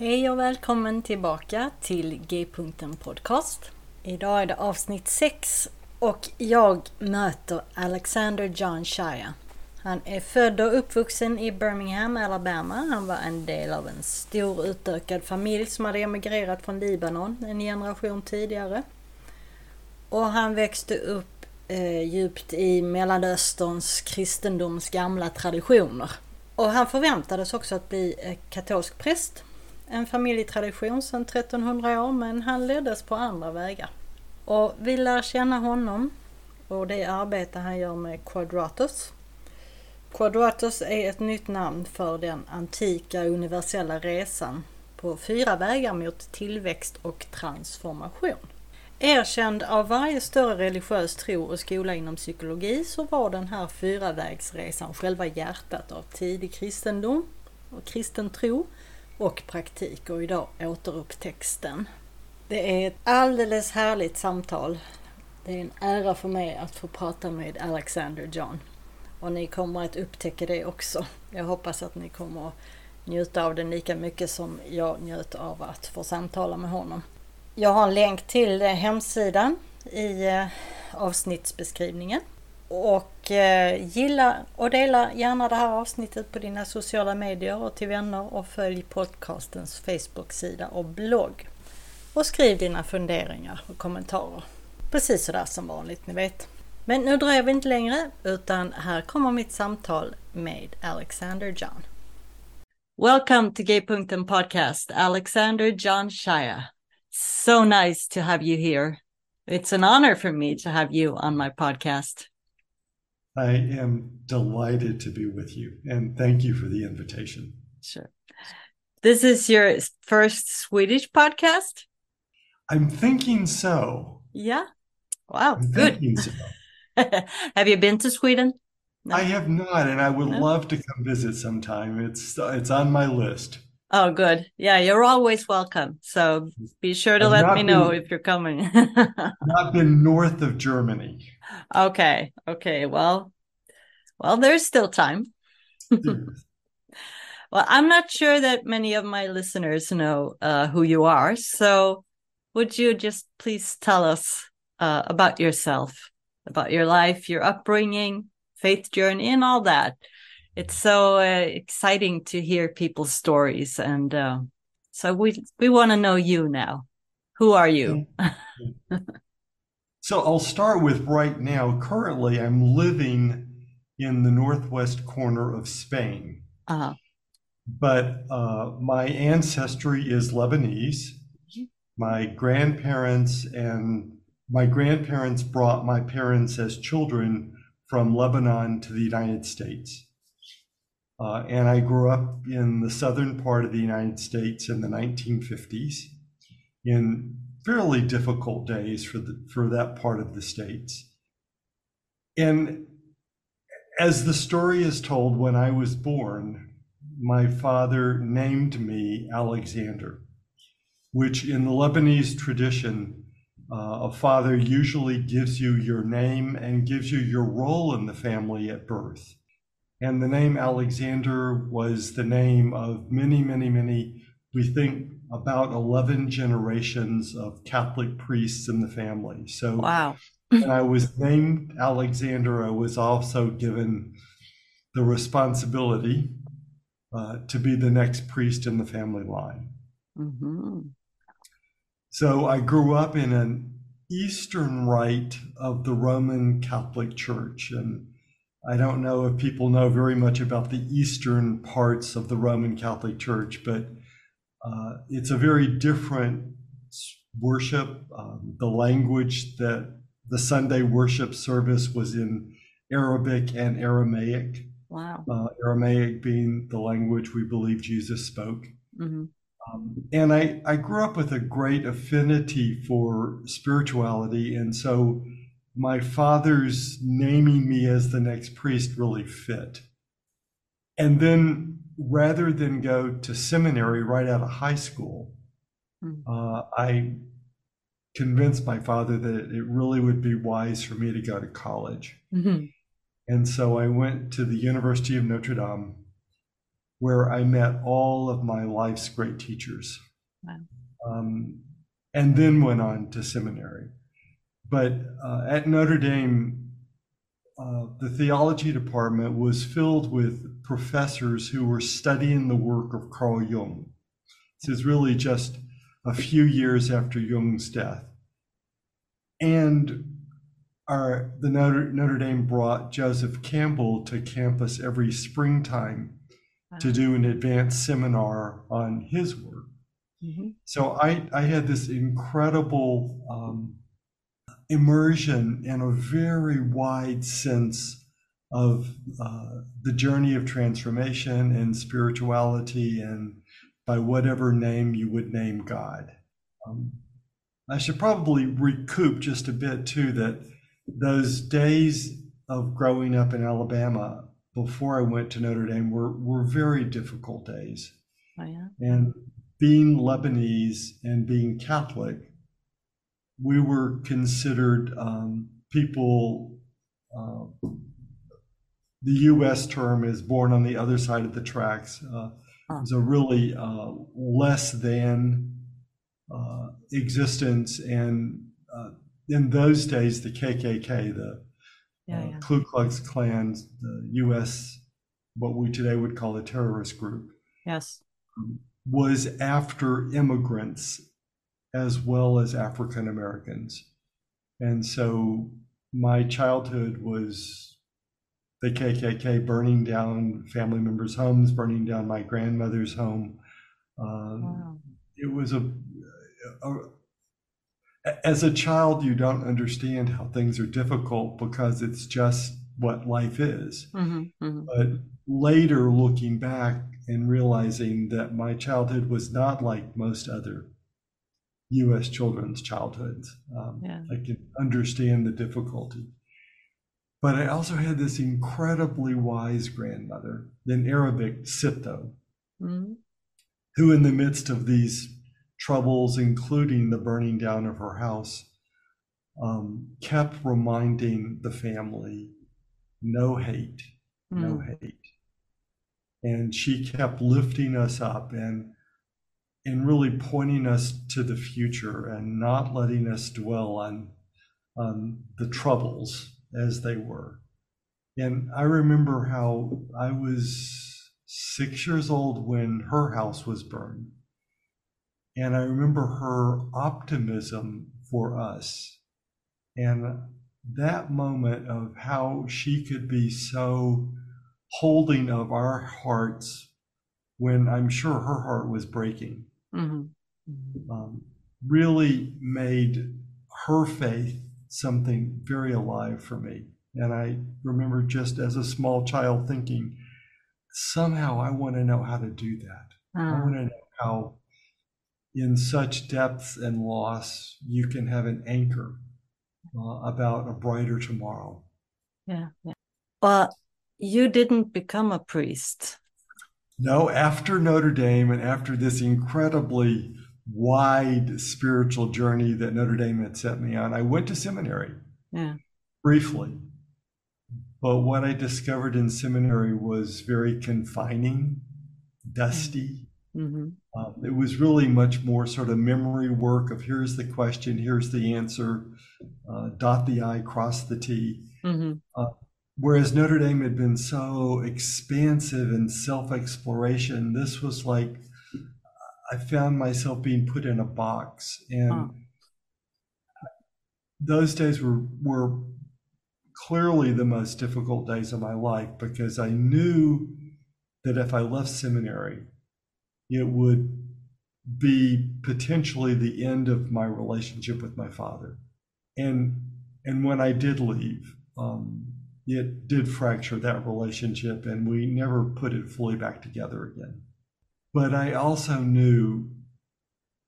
Hej och välkommen tillbaka till G-punkten Podcast. Idag är det avsnitt 6 och jag möter Alexander John Shire. Han är född och uppvuxen i Birmingham, Alabama. Han var en del av en stor utökad familj som hade emigrerat från Libanon en generation tidigare. Och han växte upp eh, djupt i Mellanösterns kristendoms gamla traditioner. Och han förväntades också att bli eh, katolsk präst en familjetradition sedan 1300 år men han leddes på andra vägar. Och vi lär känna honom och det arbete han gör med Quadratus. Quadratus är ett nytt namn för den antika universella resan på fyra vägar mot tillväxt och transformation. Erkänd av varje större religiös tro och skola inom psykologi så var den här fyravägsresan själva hjärtat av tidig kristendom och kristen tro och praktik och idag återupptexten. Det är ett alldeles härligt samtal. Det är en ära för mig att få prata med Alexander John. Och ni kommer att upptäcka det också. Jag hoppas att ni kommer att njuta av det lika mycket som jag njöt av att få samtala med honom. Jag har en länk till hemsidan i eh, avsnittsbeskrivningen. Och eh, gilla och dela gärna det här avsnittet på dina sociala medier och till vänner och följ podcastens Facebook-sida och blogg. Och skriv dina funderingar och kommentarer. Precis sådär som vanligt, ni vet. Men nu dröjer vi inte längre utan här kommer mitt samtal med Alexander John. Welcome to Gaypunkten podcast, Alexander John Shire. So nice to have you here. It's an honor for me to have you on my podcast. I am delighted to be with you and thank you for the invitation. Sure. This is your first Swedish podcast? I'm thinking so. Yeah. Wow, I'm good. So. have you been to Sweden? No. I have not, and I would no? love to come visit sometime. It's it's on my list. Oh, good. Yeah, you're always welcome. So be sure to I've let me know if you're coming. not been north of Germany. Okay. Okay. Well, well, there's still time. well, I'm not sure that many of my listeners know uh, who you are. So, would you just please tell us uh, about yourself, about your life, your upbringing, faith journey, and all that? It's so uh, exciting to hear people's stories, and uh, so we we want to know you now. Who are you? So I'll start with right now. Currently, I'm living in the northwest corner of Spain. Uh-huh. But uh, my ancestry is Lebanese. My grandparents and my grandparents brought my parents as children from Lebanon to the United States. Uh, and I grew up in the southern part of the United States in the 1950s in fairly difficult days for the, for that part of the states. And as the story is told, when I was born, my father named me Alexander, which in the Lebanese tradition, uh, a father usually gives you your name and gives you your role in the family at birth. And the name Alexander was the name of many, many, many, we think about 11 generations of Catholic priests in the family. So wow. when I was named Alexander, I was also given the responsibility uh, to be the next priest in the family line. Mm-hmm. So I grew up in an Eastern rite of the Roman Catholic Church. And I don't know if people know very much about the Eastern parts of the Roman Catholic Church, but uh, it's a very different worship. Um, the language that the Sunday worship service was in Arabic and Aramaic. Wow. Uh, Aramaic being the language we believe Jesus spoke. Mm-hmm. Um, and I, I grew up with a great affinity for spirituality. And so my father's naming me as the next priest really fit. And then rather than go to seminary right out of high school, mm. uh, I convinced my father that it really would be wise for me to go to college. Mm-hmm. And so I went to the University of Notre Dame where I met all of my life's great teachers. Wow. Um, and then went on to seminary. But uh, at Notre Dame, uh, the theology department was filled with professors who were studying the work of Carl Jung. This is really just a few years after Jung's death. And our, the Notre, Notre Dame brought Joseph Campbell to campus every springtime to do an advanced seminar on his work. Mm-hmm. So I, I had this incredible um, immersion and a very wide sense of uh, the journey of transformation and spirituality, and by whatever name you would name God. Um, I should probably recoup just a bit too that those days of growing up in Alabama before I went to Notre Dame were, were very difficult days. Oh, yeah. And being Lebanese and being Catholic, we were considered um, people, uh, the US term is born on the other side of the tracks. Uh, huh. It a really uh, less than uh, existence. And uh, in those days, the KKK, the yeah, uh, yeah. Ku Klux Klan, the U.S., what we today would call a terrorist group. Yes. Was after immigrants as well as African Americans. And so my childhood was the KKK burning down family members' homes, burning down my grandmother's home. Um, wow. It was a, a, as a child, you don't understand how things are difficult because it's just what life is. Mm-hmm, mm-hmm. But later, looking back and realizing that my childhood was not like most other U.S. children's childhoods, um, yeah. I can understand the difficulty. But I also had this incredibly wise grandmother, in Arabic, Sitto, mm-hmm. who, in the midst of these troubles, including the burning down of her house, um, kept reminding the family no hate, mm. no hate. And she kept lifting us up and and really pointing us to the future and not letting us dwell on on the troubles as they were. And I remember how I was six years old when her house was burned. And I remember her optimism for us and that moment of how she could be so holding of our hearts when I'm sure her heart was breaking mm-hmm. um, really made her faith something very alive for me. And I remember just as a small child thinking, somehow I want to know how to do that. I want to know how in such depth and loss, you can have an anchor uh, about a brighter tomorrow. Yeah. yeah. But you didn't become a priest. No, after Notre Dame and after this incredibly wide spiritual journey that Notre Dame had set me on, I went to seminary. Yeah. Briefly. But what I discovered in seminary was very confining, dusty, Mm-hmm. Um, it was really much more sort of memory work of here's the question, here's the answer. uh, dot the I, cross the T. Mm-hmm. Uh, whereas Notre Dame had been so expansive and self exploration, this was like I found myself being put in a box. And oh. those days were, were clearly the most difficult days of my life because I knew that if I left seminary, it would be potentially the end of my relationship with my father. And and when I did leave, um, it did fracture that relationship, and we never put it fully back together again. But I also knew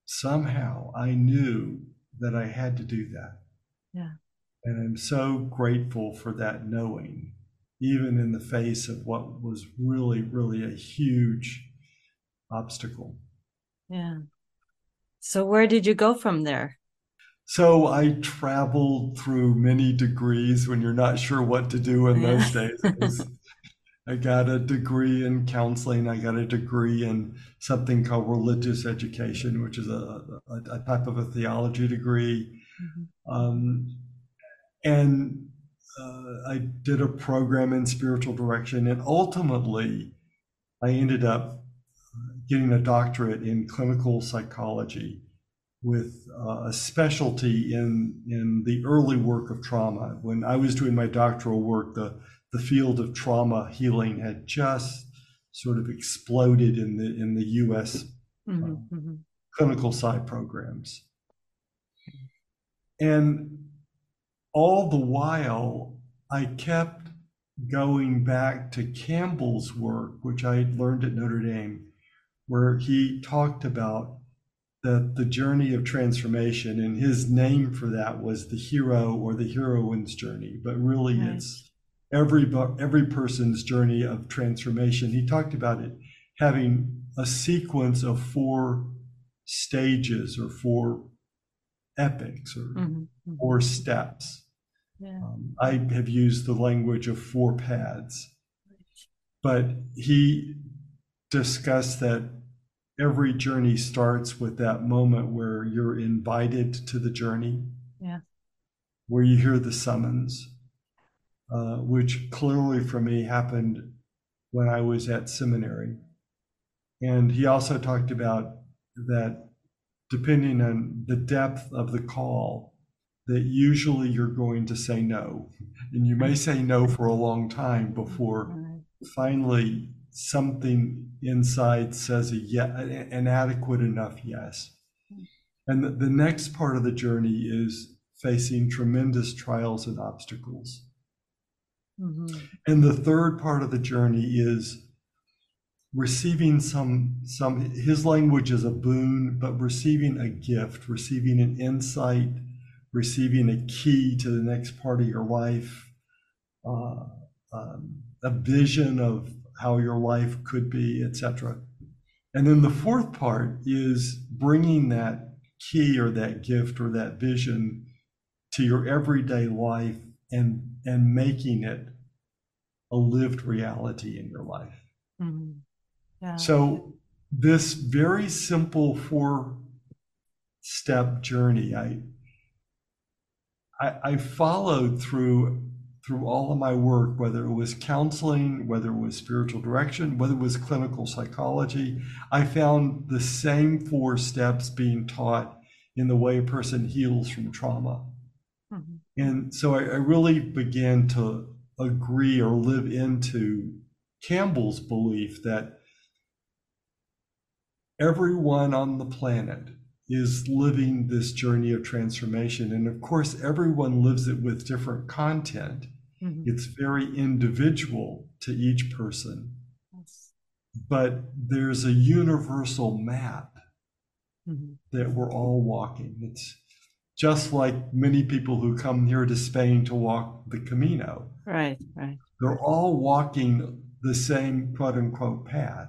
somehow I knew that I had to do that. Yeah. And I'm so grateful for that knowing, even in the face of what was really, really a huge obstacle. Yeah. So, where did you go from there? So, I traveled through many degrees when you're not sure what to do in yeah. those days. I got a degree in counseling. I got a degree in something called religious education, which is a, a, a type of a theology degree. Mm-hmm. Um, and uh, I did a program in spiritual direction. And ultimately, I ended up getting a doctorate in clinical psychology with uh, a specialty in, in the early work of trauma. When I was doing my doctoral work, the the field of trauma healing had just sort of exploded in the in the U.S. Mm-hmm, um, mm-hmm. clinical side programs, and all the while I kept going back to Campbell's work, which I learned at Notre Dame, where he talked about that the journey of transformation, and his name for that was the hero or the heroine's journey, but really right. it's every every person's journey of transformation. He talked about it having a sequence of four stages or four epics or mm-hmm. mm-hmm. four steps. Yeah. Um, I have used the language of four paths, but he discussed that every journey starts with that moment where you're invited to the journey, yeah. where you hear the summons, uh, which clearly for me happened when I was at seminary. And he also talked about that depending on the depth of the call, that usually you're going to say no. And you may say no for a long time before finally something inside says a yeah, an adequate enough yes. And the, the next part of the journey is facing tremendous trials and obstacles. Mm-hmm. And the third part of the journey is receiving some some his language is a boon, but receiving a gift, receiving an insight, receiving a key to the next part of your life, uh, um, a vision of how your life could be, etc. And then the fourth part is bringing that key or that gift or that vision to your everyday life and and making it a lived reality in your life. Mm-hmm. Yeah. So this very simple four step journey, I, I I followed through through all of my work, whether it was counseling, whether it was spiritual direction, whether it was clinical psychology, I found the same four steps being taught in the way a person heals from trauma. Mm-hmm. And so I, I, really began to agree or live into Campbell's belief that everyone on the planet is living this journey of transformation. And of course, everyone lives it with different content. Mm-hmm. It's very individual to each person. Yes. But there's a universal map mm-hmm. that we're all walking. It's just like many people who come here to Spain to walk the Camino. Right, right. They're all walking the same quote unquote path,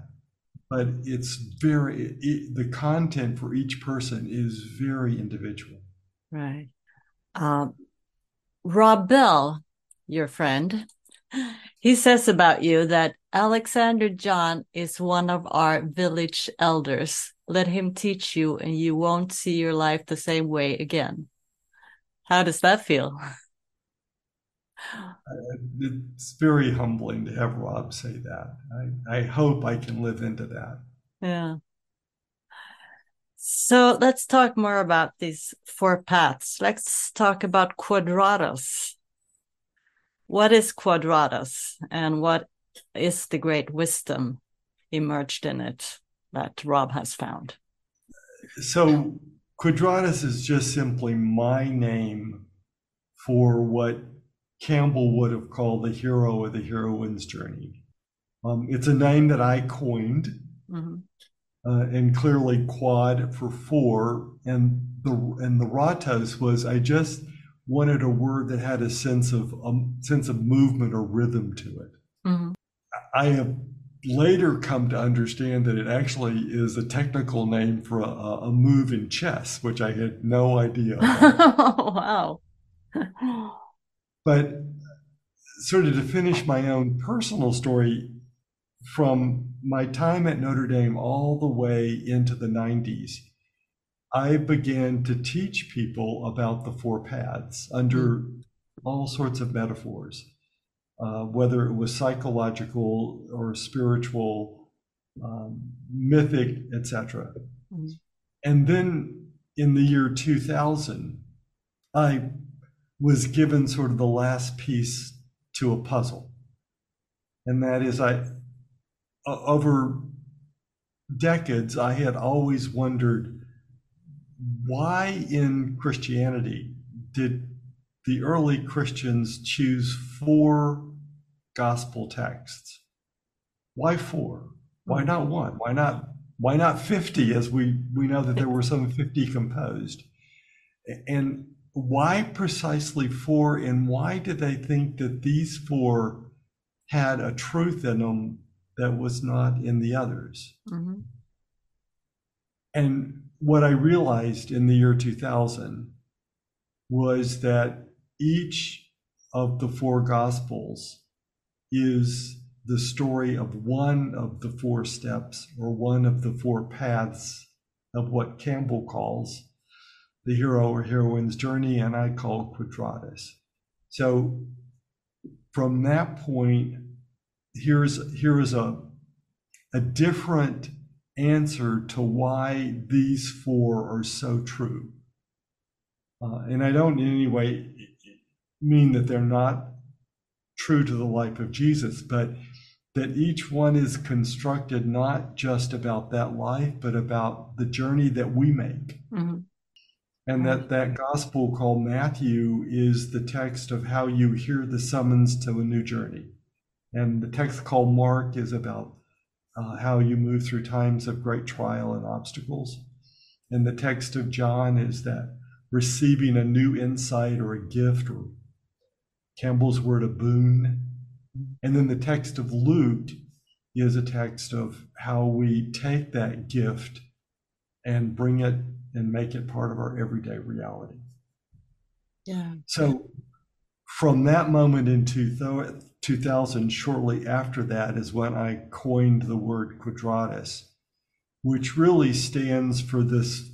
but it's very, it, the content for each person is very individual. Right. Um, Rob Bell, your friend, he says about you that Alexander John is one of our village elders. Let him teach you, and you won't see your life the same way again. How does that feel? Uh, it's very humbling to have Rob say that. I, I hope I can live into that. Yeah. So let's talk more about these four paths. Let's talk about Quadratos. What is Quadratos and what is the great wisdom emerged in it that Rob has found? So Quadratos is just simply my name for what Campbell would have called the hero or the heroine's journey. Um, it's a name that I coined, mm-hmm. uh, and clearly quad for four, and the and the ratos was I just wanted a word that had a sense of um, sense of movement or rhythm to it. Mm-hmm. I have later come to understand that it actually is a technical name for a, a move in chess, which I had no idea. wow. but sort of to finish my own personal story, from my time at Notre Dame all the way into the 90s, I began to teach people about the four paths under mm. all sorts of metaphors. Uh, whether it was psychological or spiritual, um, mythic, etc. Mm-hmm. And then in the year 2000, I was given sort of the last piece to a puzzle. And that is, I, over decades, I had always wondered why in Christianity did the early Christians choose four gospel texts. Why four? Why hmm. not one? Why not why not 50 as we we know that there were some 50 composed? And why precisely four and why did they think that these four had a truth in them that was not in the others? Mm-hmm. And what I realized in the year 2000 was that each of the four gospels is the story of one of the four steps or one of the four paths of what Campbell calls the hero or heroine's journey, and I call quadratos. So from that point, here's here is a a different answer to why these four are so true. Uh, and I don't in any way mean that they're not true to the life of Jesus, but that each one is constructed not just about that life, but about the journey that we make. Mm-hmm. And that that gospel called Matthew is the text of how you hear the summons to a new journey. And the text called Mark is about uh, how you move through times of great trial and obstacles. And the text of John is that receiving a new insight or a gift or Campbell's word, a boon. And then the text of Luke is a text of how we take that gift and bring it and make it part of our everyday reality. Yeah. So from that moment in 2000, shortly after that is when I coined the word quadratos, which really stands for this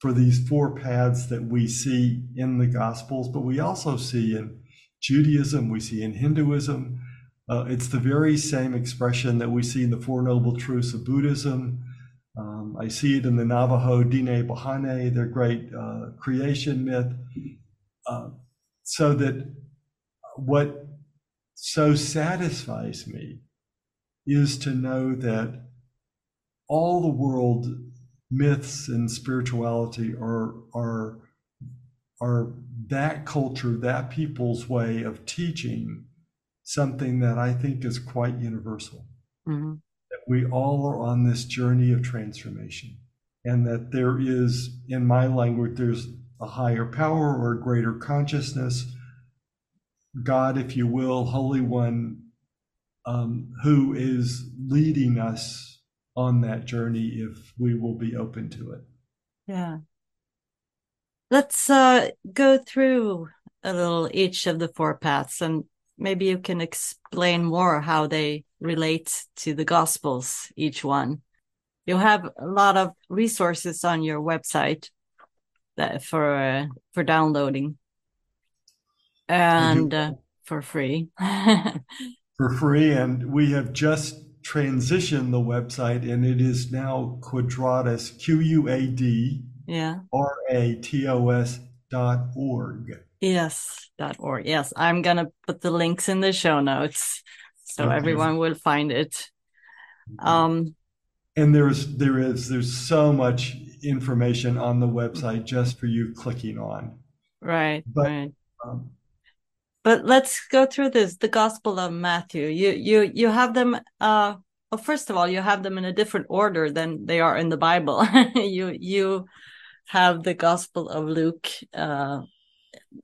for these four paths that we see in the gospels, but we also see in Judaism, we see in Hinduism. Uh, it's the very same expression that we see in the Four Noble Truths of Buddhism. Um, I see it in the Navajo Dine Bahane, their great uh, creation myth. Uh, so that what so satisfies me is to know that all the world myths and spirituality are are are that culture, that people's way of teaching something that I think is quite universal. Mm-hmm. That we all are on this journey of transformation, and that there is, in my language, there's a higher power or a greater consciousness, God, if you will, Holy One, um, who is leading us on that journey if we will be open to it. Yeah. Let's uh, go through a little each of the four paths and maybe you can explain more how they relate to the Gospels, each one. You have a lot of resources on your website that for uh, for downloading. And uh, for free. for free. And we have just transitioned the website and it is now Quadratos, Q U A D yeah. R A T O S dot org. Yes, dot org. Yes, I'm gonna put the links in the show notes so okay. everyone will find it. Um, and there's there is there's so much information on the website just for you clicking on. Right. But, right. Um, but let's go through this. The Gospel of Matthew. You you you have them. Uh, well, first of all, you have them in a different order than they are in the Bible. you you have the Gospel of Luke uh,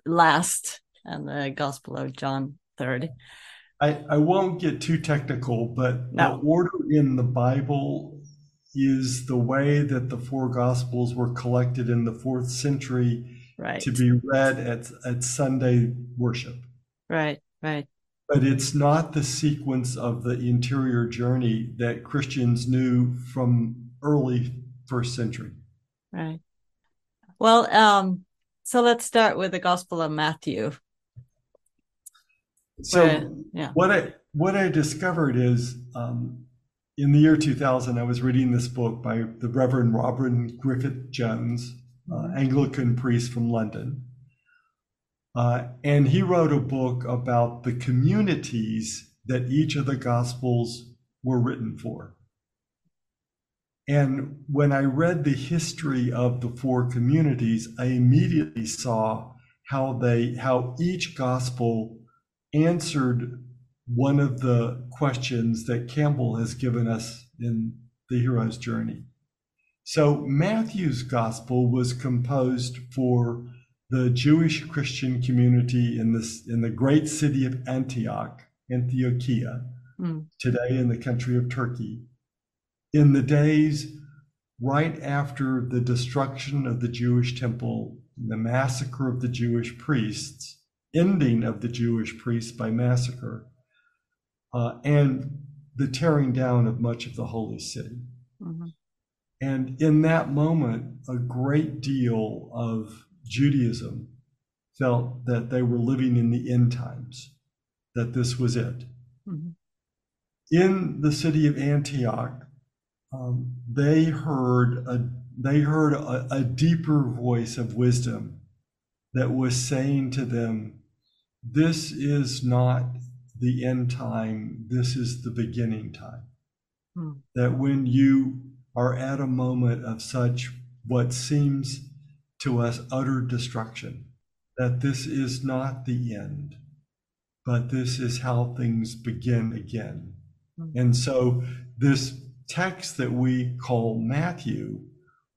last and the Gospel of John third. I, I won't get too technical, but no. the order in the Bible is the way that the four Gospels were collected in the fourth century right. to be read at, at Sunday worship. Right, right. But it's not the sequence of the interior journey that Christians knew from early first century. Right. Well, um, so let's start with the Gospel of Matthew. So Where, yeah. what I what I discovered is um, in the year 2000, I was reading this book by the Reverend Robin Griffith Jones, uh, Anglican priest from London, uh, and he wrote a book about the communities that each of the Gospels were written for. And when I read the history of the four communities, I immediately saw how they how each gospel answered one of the questions that Campbell has given us in the hero's journey. So Matthew's gospel was composed for the Jewish Christian community in this in the great city of Antioch, Antiochia, mm. today in the country of Turkey in the days right after the destruction of the Jewish temple, the massacre of the Jewish priests, ending of the Jewish priests by massacre, uh, and the tearing down of much of the holy city. Mm-hmm. And in that moment, a great deal of Judaism felt that they were living in the end times, that this was it. Mm-hmm. In the city of Antioch, um, they heard a they heard a, a deeper voice of wisdom that was saying to them, "This is not the end time. This is the beginning time." Hmm. That when you are at a moment of such what seems to us utter destruction, that this is not the end, but this is how things begin again. Hmm. And so this text that we call Matthew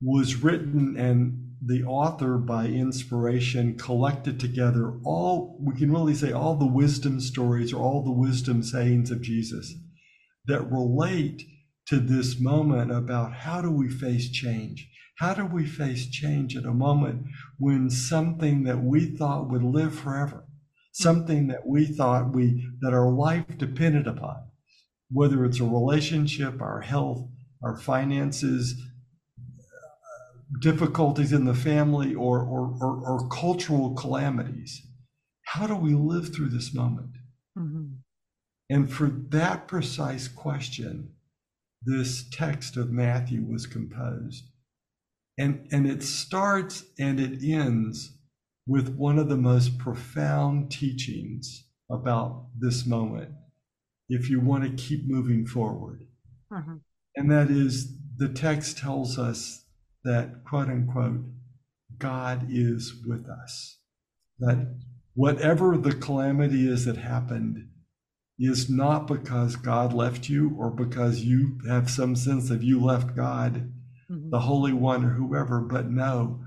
was written and the author by inspiration collected together all we can really say all the wisdom stories or all the wisdom sayings of Jesus that relate to this moment about how do we face change? How do we face change at a moment when something that we thought would live forever something that we thought we that our life depended upon whether it's a relationship, our health, our finances, difficulties in the family, or, or, or, or cultural calamities. How do we live through this moment? Mm-hmm. And for that precise question, this text of Matthew was composed. And, and it starts and it ends with one of the most profound teachings about this moment if you want to keep moving forward. Mm-hmm. And that is the text tells us that, quote unquote, God is with us. That whatever the calamity is that happened is not because God left you or because you have some sense of you left God, mm-hmm. the Holy One, or whoever, but no,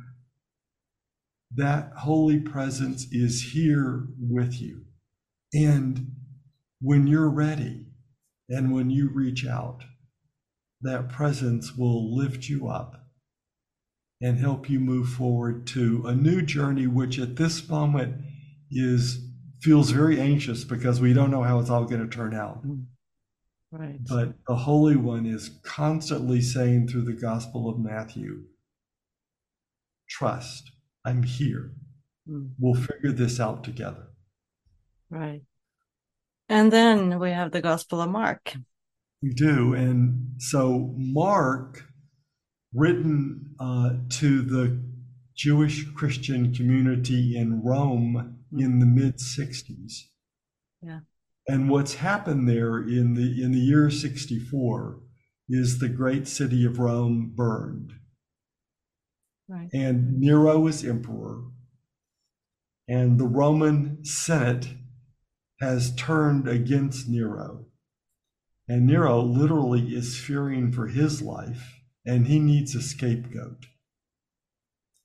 that holy presence is here with you. And when you're ready and when you reach out, that presence will lift you up and help you move forward to a new journey, which at this moment is feels very anxious because we don't know how it's all going to turn out. Mm. Right. But the Holy One is constantly saying through the Gospel of Matthew, trust, I'm here. Mm. We'll figure this out together. Right. And then we have the Gospel of Mark. We do. And so, Mark, written uh, to the Jewish Christian community in Rome in the mid 60s. Yeah. And what's happened there in the in the year 64 is the great city of Rome burned. Right. And Nero was emperor. And the Roman Senate has turned against Nero. And Nero literally is fearing for his life and he needs a scapegoat.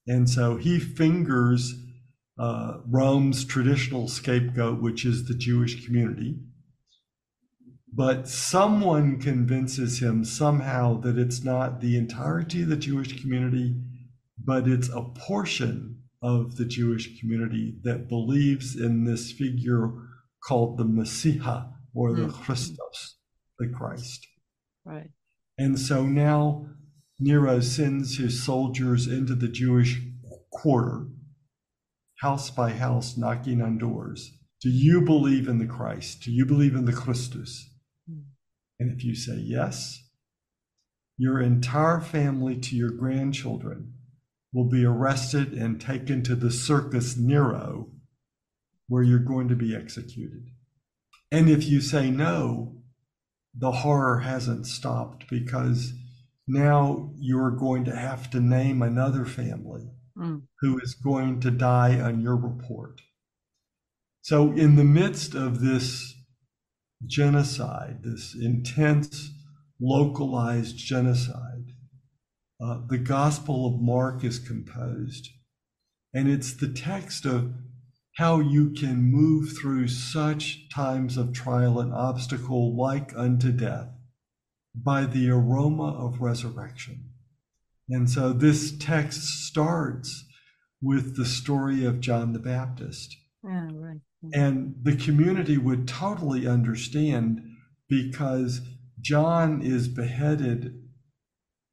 And so he fingers uh, Rome's traditional scapegoat, which is the Jewish community. But someone convinces him somehow that it's not the entirety of the Jewish community, but it's a portion of the Jewish community that believes in this figure called the Messiah or the mm-hmm. Christos, the Christ. Right. And so now Nero sends his soldiers into the Jewish quarter, house by house, knocking on doors. Do you believe in the Christ? Do you believe in the Christus? Mm. And if you say yes, your entire family to your grandchildren will be arrested and taken to the Circus Nero, where you're going to be executed. And if you say no, the horror hasn't stopped because now you're going to have to name another family mm. who is going to die on your report. So, in the midst of this genocide, this intense, localized genocide, uh, the Gospel of Mark is composed. And it's the text of how you can move through such times of trial and obstacle like unto death by the aroma of resurrection. And so this text starts with the story of John the Baptist. Yeah, right. Mm. And the community would totally understand because John is beheaded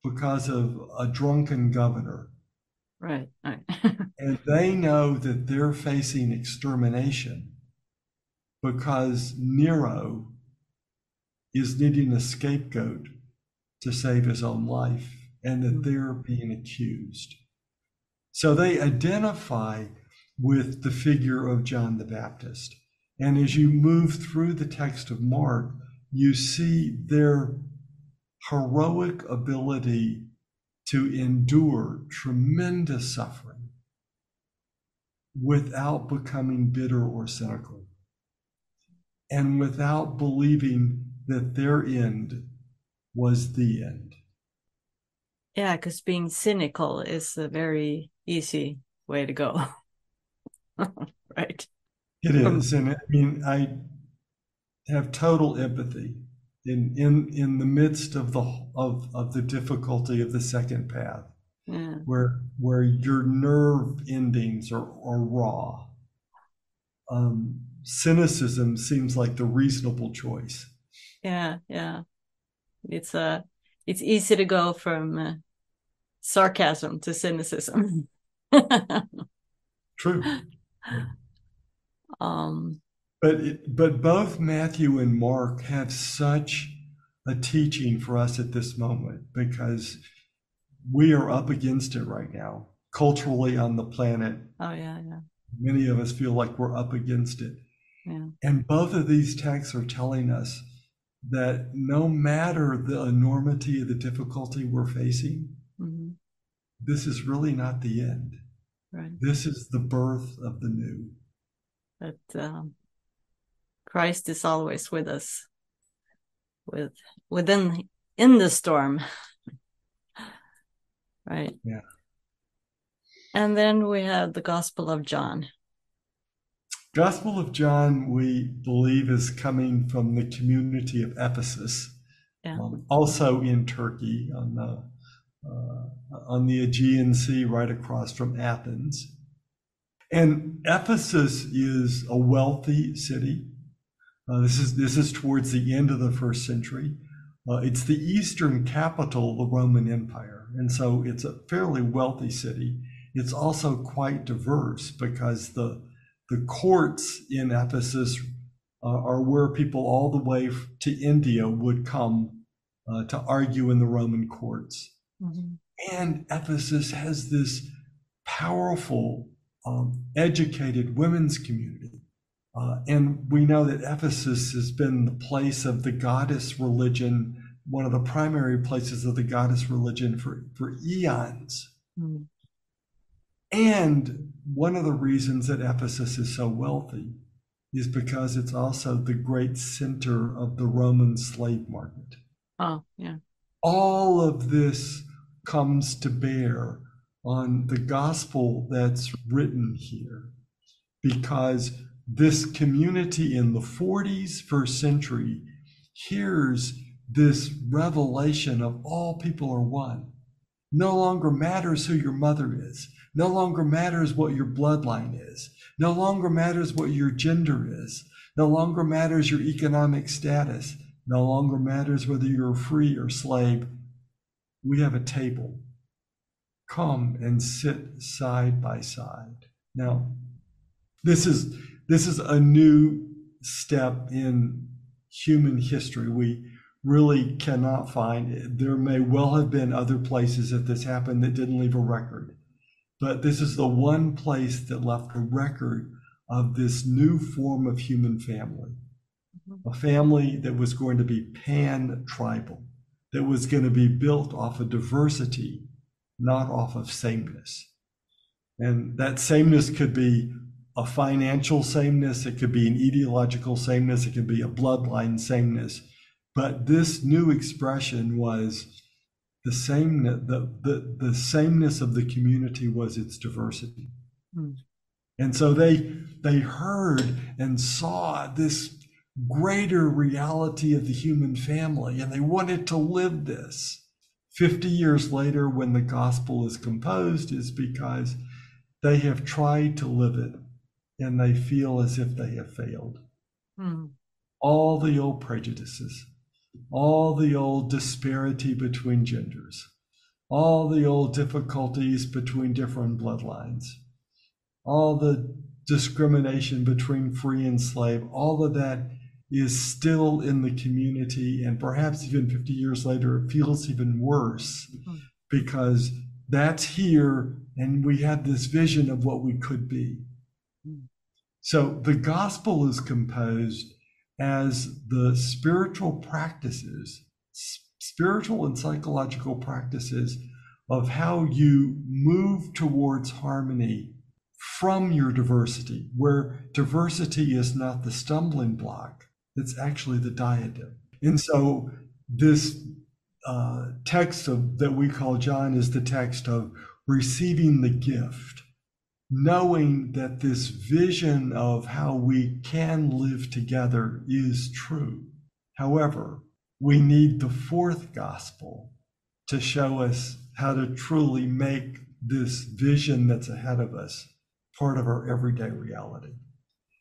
because of a drunken governor. Right. right. and they know that they're facing extermination because Nero is needing a scapegoat to save his own life and that mm-hmm. they're being accused. So they identify with the figure of John the Baptist. And as you move through the text of Mark, you see their heroic ability to endure tremendous suffering without becoming bitter or cynical and without believing that their end was the end. Yeah, because being cynical is a very easy way to go. right. It is. Um, and I mean, I have total empathy in in in the midst of the of of the difficulty of the second path yeah. where where your nerve endings are, are raw. Um cynicism seems like the reasonable choice. Yeah yeah. It's uh it's easy to go from uh, sarcasm to cynicism. True. Um but it, but both matthew and mark have such a teaching for us at this moment because we are up against it right now culturally on the planet oh yeah yeah many of us feel like we're up against it yeah. and both of these texts are telling us that no matter the enormity of the difficulty we're facing, mm-hmm. this is really not the end. Right. This is the birth of the new. That um, Christ is always with us, with within in the storm. right. Yeah. And then we have the Gospel of John. Gospel of John, we believe, is coming from the community of Ephesus, yeah. um, also in Turkey on the uh, on the Aegean Sea, right across from Athens. And Ephesus is a wealthy city. Uh, this is this is towards the end of the first century. Uh, it's the eastern capital of the Roman Empire, and so it's a fairly wealthy city. It's also quite diverse because the the courts in Ephesus uh, are where people all the way to India would come uh, to argue in the Roman courts. Mm-hmm. And Ephesus has this powerful, um, educated women's community. Uh, and we know that Ephesus has been the place of the goddess religion, one of the primary places of the goddess religion for, for eons. Mm. And one of the reasons that Ephesus is so wealthy is because it's also the great center of the Roman slave market. Oh, yeah. All of this comes to bear on the gospel that's written here because this community in the 40s, first century, hears this revelation of all people are one. No longer matters who your mother is. No longer matters what your bloodline is. No longer matters what your gender is. No longer matters your economic status. No longer matters whether you're free or slave. We have a table. Come and sit side by side. Now, this is this is a new step in human history. We really cannot find there may well have been other places that this happened that didn't leave a record but this is the one place that left a record of this new form of human family mm-hmm. a family that was going to be pan tribal, that was going to be built off of diversity, not off of sameness. And that sameness could be a financial sameness, it could be an ideological sameness, it could be a bloodline sameness. But this new expression was the same the, the, the sameness of the community was its diversity. Mm. And so they they heard and saw this greater reality of the human family and they wanted to live this. 50 years later when the gospel is composed is because they have tried to live it and they feel as if they have failed. Mm. All the old prejudices, all the old disparity between genders, all the old difficulties between different bloodlines, all the discrimination between free and slave, all of that is still in the community. And perhaps even 50 years later, it feels even worse mm-hmm. because that's here and we have this vision of what we could be. So the gospel is composed as the spiritual practices, spiritual and psychological practices of how you move towards harmony from your diversity, where diversity is not the stumbling block, it's actually the diadem. And so this uh, text of, that we call John is the text of receiving the gift knowing that this vision of how we can live together is true. However, we need the fourth gospel to show us how to truly make this vision that's ahead of us part of our everyday reality.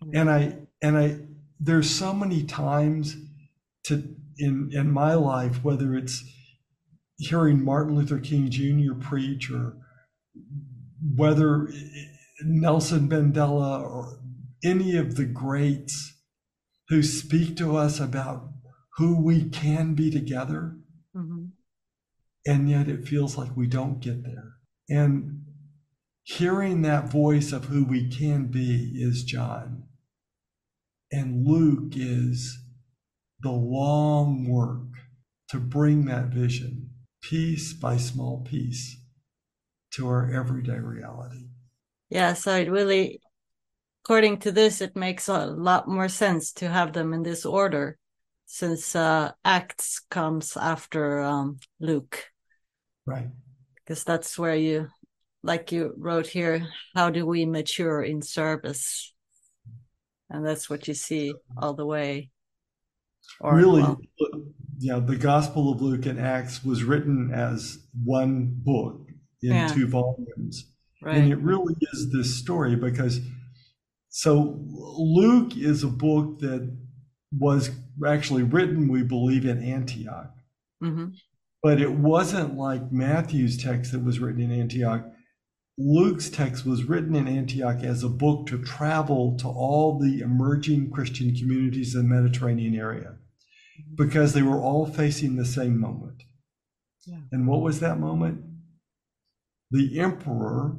Mm-hmm. And I and I there's so many times to in in my life whether it's hearing Martin Luther King Jr. preach or whether Nelson Mandela or any of the greats who speak to us about who we can be together. Mm-hmm. And yet it feels like we don't get there. And hearing that voice of who we can be is John. And Luke is the long work to bring that vision, piece by small piece, to our everyday reality. Yeah, so it really, according to this, it makes a lot more sense to have them in this order, since uh, Acts comes after um, Luke. Right. Because that's where you, like you wrote here, how do we mature in service? And that's what you see all the way. Or, really, well, yeah, the Gospel of Luke and Acts was written as one book in yeah. two volumes Right. And it really is this story because so Luke is a book that was actually written, we believe, in Antioch. Mm-hmm. But it wasn't like Matthew's text that was written in Antioch. Luke's text was written in Antioch as a book to travel to all the emerging Christian communities in the Mediterranean area because they were all facing the same moment. Yeah. And what was that moment? The emperor,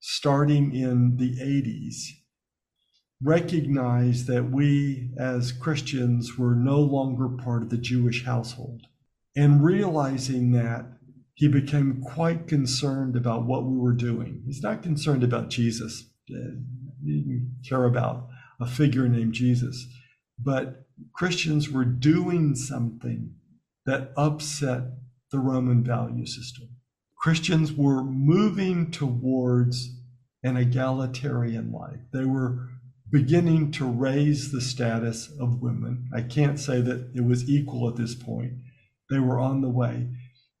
starting in the 80s, recognized that we as Christians were no longer part of the Jewish household. And realizing that, he became quite concerned about what we were doing. He's not concerned about Jesus. Uh, he didn't care about a figure named Jesus. But Christians were doing something that upset the Roman value system. Christians were moving towards an egalitarian life. They were beginning to raise the status of women. I can't say that it was equal at this point. They were on the way.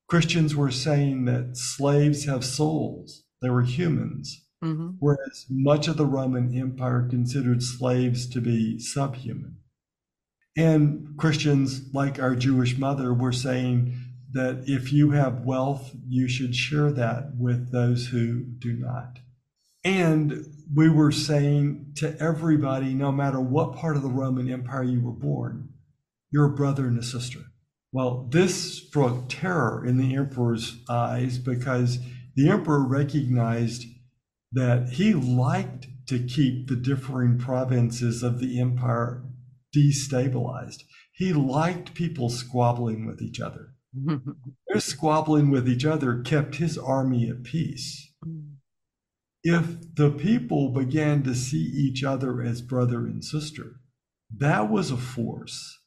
Christians were saying that slaves have souls, they were humans, mm-hmm. whereas much of the Roman Empire considered slaves to be subhuman. And Christians, like our Jewish mother, were saying that if you have wealth, you should share that with those who do not. And we were saying to everybody, no matter what part of the Roman Empire you were born, you're a brother and a sister. Well, this struck terror in the emperor's eyes because the emperor recognized that he liked to keep the differing provinces of the empire destabilized. He liked people squabbling with each other. Their squabbling with each other kept his army at peace. If the people began to see each other as brother and sister, that was a force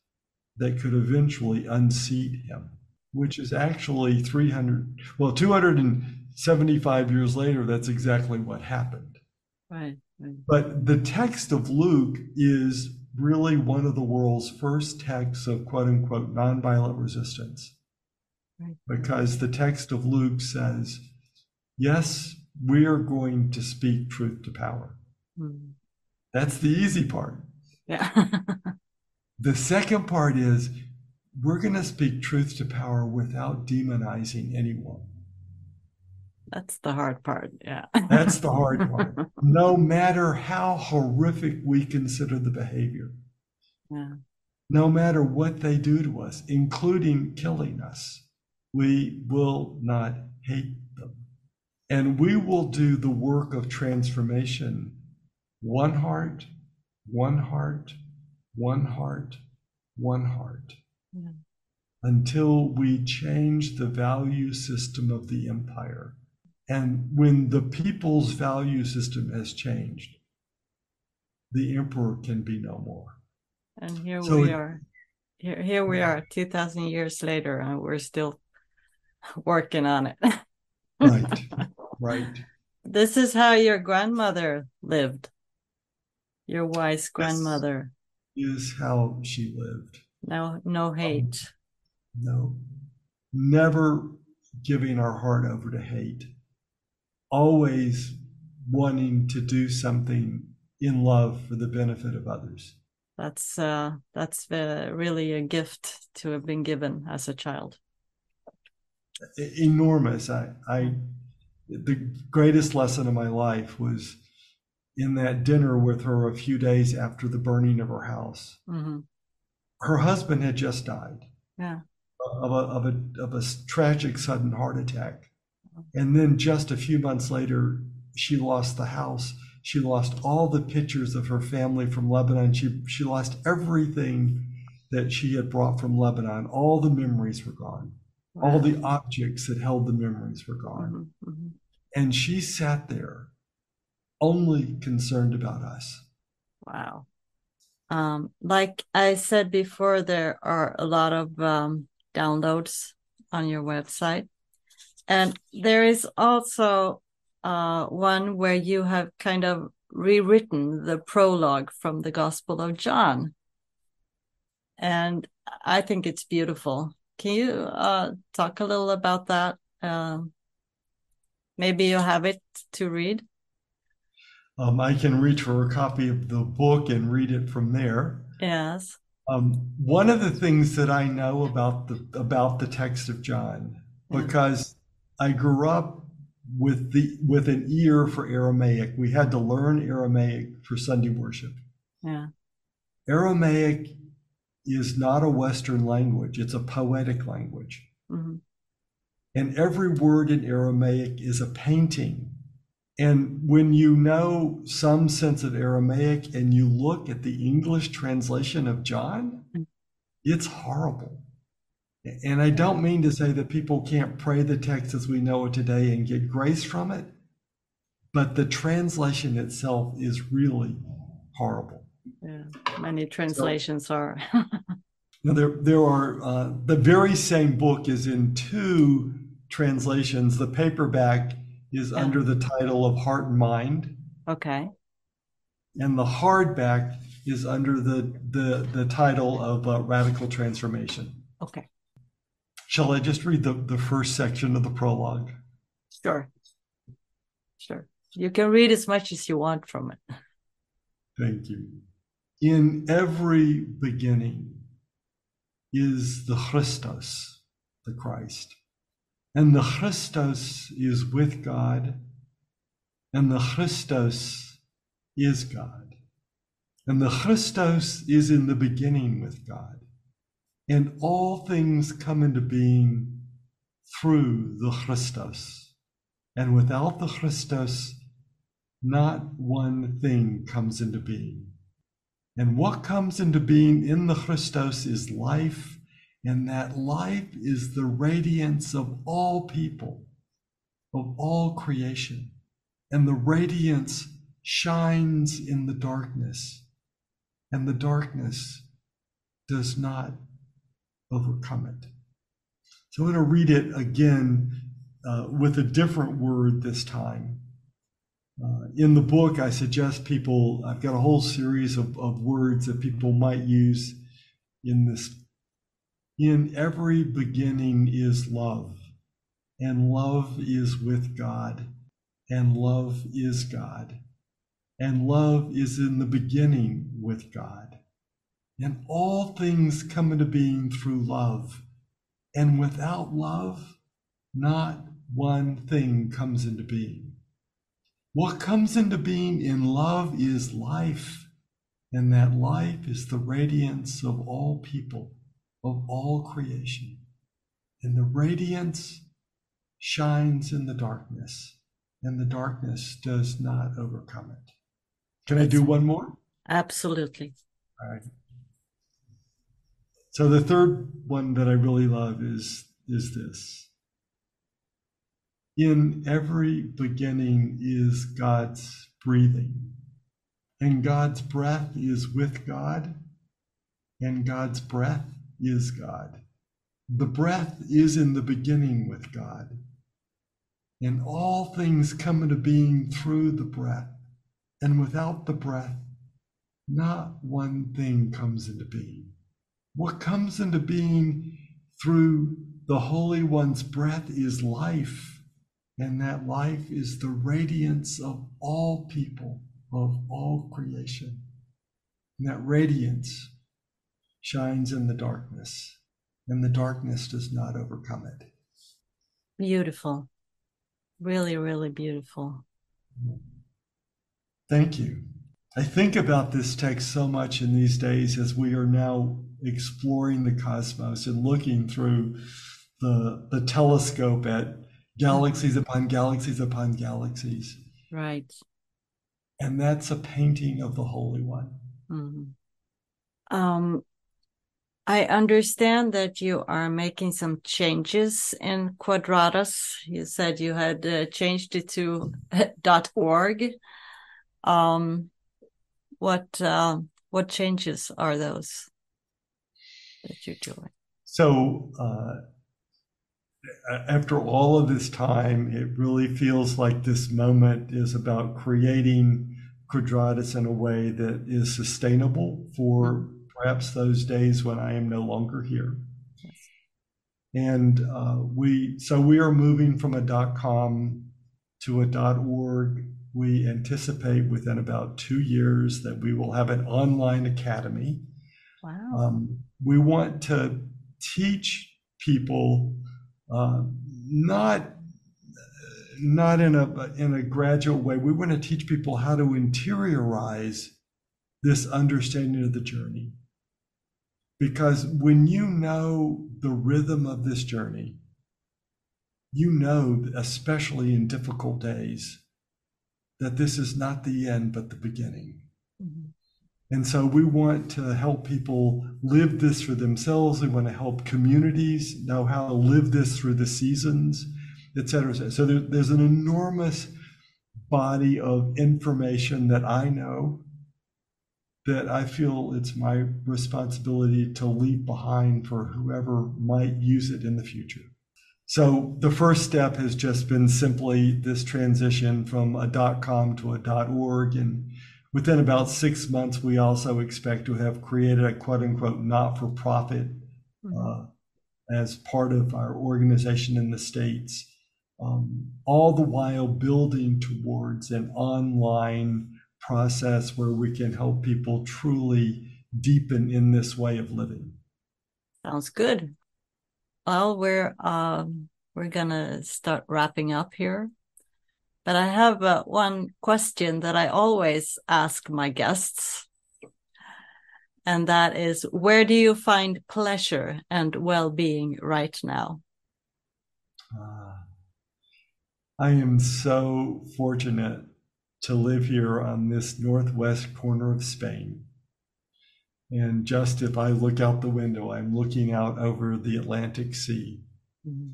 that could eventually unseat him, which is actually 300, well, 275 years later, that's exactly what happened. Right. right. But the text of Luke is really one of the world's first texts of quote unquote nonviolent resistance. Right. Because the text of Luke says, yes, we are going to speak truth to power. Mm. That's the easy part. Yeah. the second part is we're going to speak truth to power without demonizing anyone. That's the hard part. Yeah. That's the hard part. No matter how horrific we consider the behavior. Yeah. No matter what they do to us, including killing us, we will not hate them. And we will do the work of transformation one heart, one heart, one heart, one heart. Yeah. Until we change the value system of the empire and when the people's value system has changed, the emperor can be no more. And here so we it, are. Here, here we are, 2,000 years later, and we're still working on it. right, right. This is how your grandmother lived. Your wise grandmother. This is how she lived. No, no hate. Um, no, never giving our heart over to hate always wanting to do something in love for the benefit of others. That's uh, that's uh, really a gift to have been given as a child. Enormous. I, I, the greatest lesson of my life was in that dinner with her a few days after the burning of her house. Mm-hmm. Her husband had just died. Yeah. Of a, of a of a tragic sudden heart attack. And then just a few months later, she lost the house. She lost all the pictures of her family from Lebanon. She, she lost everything that she had brought from Lebanon. All the memories were gone. Wow. All the objects that held the memories were gone. Mm-hmm, mm-hmm. And she sat there only concerned about us. Wow. Um, like I said before, there are a lot of um, downloads on your website. And there is also uh, one where you have kind of rewritten the prologue from the Gospel of John. And I think it's beautiful. Can you uh, talk a little about that? Uh, maybe you have it to read. Um, I can reach for a copy of the book and read it from there. Yes. Um, one of the things that I know about the about the text of John, because I grew up with the with an ear for Aramaic. We had to learn Aramaic for Sunday worship. Yeah. Aramaic is not a Western language, it's a poetic language. Mm-hmm. And every word in Aramaic is a painting. And when you know some sense of Aramaic and you look at the English translation of John, mm. it's horrible. And I don't mean to say that people can't pray the text as we know it today and get grace from it, but the translation itself is really horrible. Yeah, many translations are. there, there are uh, the very same book is in two translations. The paperback is yeah. under the title of Heart and Mind. Okay. And the hardback is under the the, the title of uh, Radical Transformation. Okay. Shall I just read the, the first section of the prologue? Sure. Sure. You can read as much as you want from it. Thank you. In every beginning is the Christos, the Christ. And the Christos is with God, and the Christos is God. And the Christos is in the beginning with God. And all things come into being through the Christos. And without the Christos, not one thing comes into being. And what comes into being in the Christos is life, and that life is the radiance of all people, of all creation. And the radiance shines in the darkness, and the darkness does not overcome it. So I'm going to read it again uh, with a different word this time. Uh, in the book, I suggest people, I've got a whole series of, of words that people might use in this. In every beginning is love, and love is with God, and love is God, and love is in the beginning with God. And all things come into being through love. And without love, not one thing comes into being. What comes into being in love is life, and that life is the radiance of all people, of all creation. And the radiance shines in the darkness, and the darkness does not overcome it. Can I do one more? Absolutely. All right. So the third one that I really love is is this. In every beginning is God's breathing. And God's breath is with God, and God's breath is God. The breath is in the beginning with God. And all things come into being through the breath. And without the breath, not one thing comes into being. What comes into being through the Holy One's breath is life, and that life is the radiance of all people, of all creation. And that radiance shines in the darkness, and the darkness does not overcome it. Beautiful. Really, really beautiful. Thank you. I think about this text so much in these days as we are now exploring the cosmos and looking through the the telescope at galaxies upon galaxies upon galaxies. Right. And that's a painting of the Holy One. Mm-hmm. Um, I understand that you are making some changes in Quadratos. You said you had uh, changed it to .dot .org. Um, what uh, what changes are those that you're doing? So uh, after all of this time, it really feels like this moment is about creating Quadratos in a way that is sustainable for perhaps those days when I am no longer here. Yes. And uh, we so we are moving from a .com to a .org we anticipate within about two years that we will have an online academy. Wow. Um, we want to teach people uh, not not in a in a gradual way. We want to teach people how to interiorize this understanding of the journey. Because when you know the rhythm of this journey, you know, especially in difficult days, that this is not the end, but the beginning. And so we want to help people live this for themselves. We want to help communities know how to live this through the seasons, et cetera. So there, there's an enormous body of information that I know that I feel it's my responsibility to leave behind for whoever might use it in the future. So the first step has just been simply this transition from a .com to a .org, and within about six months, we also expect to have created a quote unquote not-for-profit mm-hmm. uh, as part of our organization in the states. Um, all the while building towards an online process where we can help people truly deepen in this way of living. Sounds good. Well, we're um, we're gonna start wrapping up here, but I have uh, one question that I always ask my guests, and that is, where do you find pleasure and well-being right now? Uh, I am so fortunate to live here on this northwest corner of Spain. And just if I look out the window, I'm looking out over the Atlantic Sea. Mm-hmm.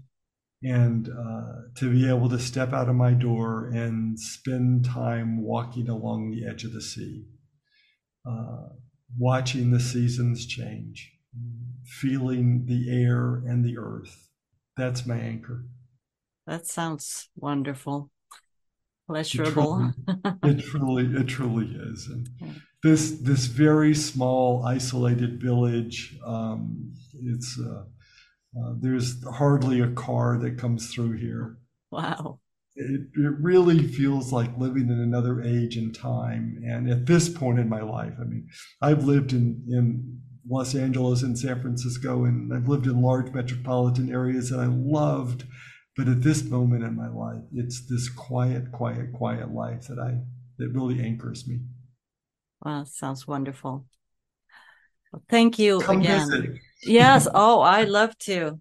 And uh, to be able to step out of my door and spend time walking along the edge of the sea, uh, watching the seasons change, feeling the air and the earth. That's my anchor. That sounds wonderful pleasurable. It truly, it truly, it truly is. And this this very small, isolated village. Um, it's uh, uh, there's hardly a car that comes through here. Wow. It, it really feels like living in another age and time. And at this point in my life, I mean, I've lived in, in Los Angeles and San Francisco, and I've lived in large metropolitan areas that I loved but at this moment in my life, it's this quiet, quiet, quiet life that I that really anchors me. Wow, sounds wonderful. Well, thank you Come again. Visit. Yes. Oh, I love to.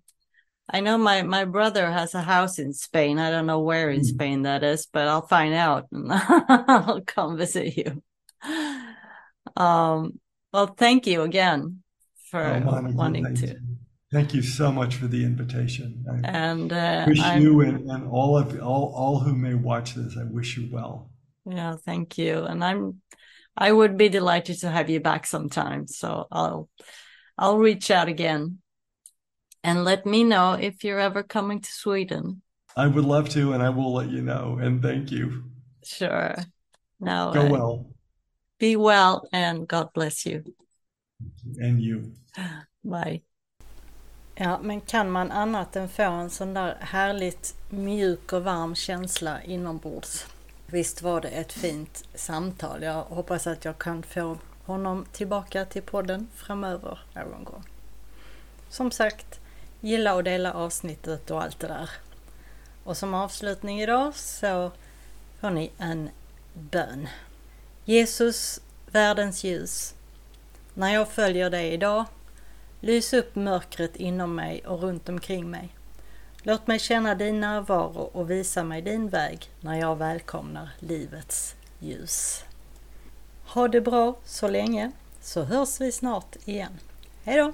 I know my my brother has a house in Spain. I don't know where in mm. Spain that is, but I'll find out and I'll come visit you. Um, well, thank you again for oh, wanting to. Thank you so much for the invitation. I and uh, wish I'm, you and, and all of all all who may watch this, I wish you well. Yeah, thank you. And I'm I would be delighted to have you back sometime. So I'll I'll reach out again. And let me know if you're ever coming to Sweden. I would love to, and I will let you know. And thank you. Sure. Now go uh, well. Be well and God bless you. And you. Bye. Ja, men kan man annat än få en sån där härligt mjuk och varm känsla inombords? Visst var det ett fint samtal. Jag hoppas att jag kan få honom tillbaka till podden framöver någon gång. Som sagt, gilla och dela avsnittet och allt det där. Och som avslutning idag så får ni en bön. Jesus, världens ljus. När jag följer dig idag Lys upp mörkret inom mig och runt omkring mig. Låt mig känna din närvaro och visa mig din väg när jag välkomnar livets ljus. Ha det bra så länge så hörs vi snart igen. Hej då!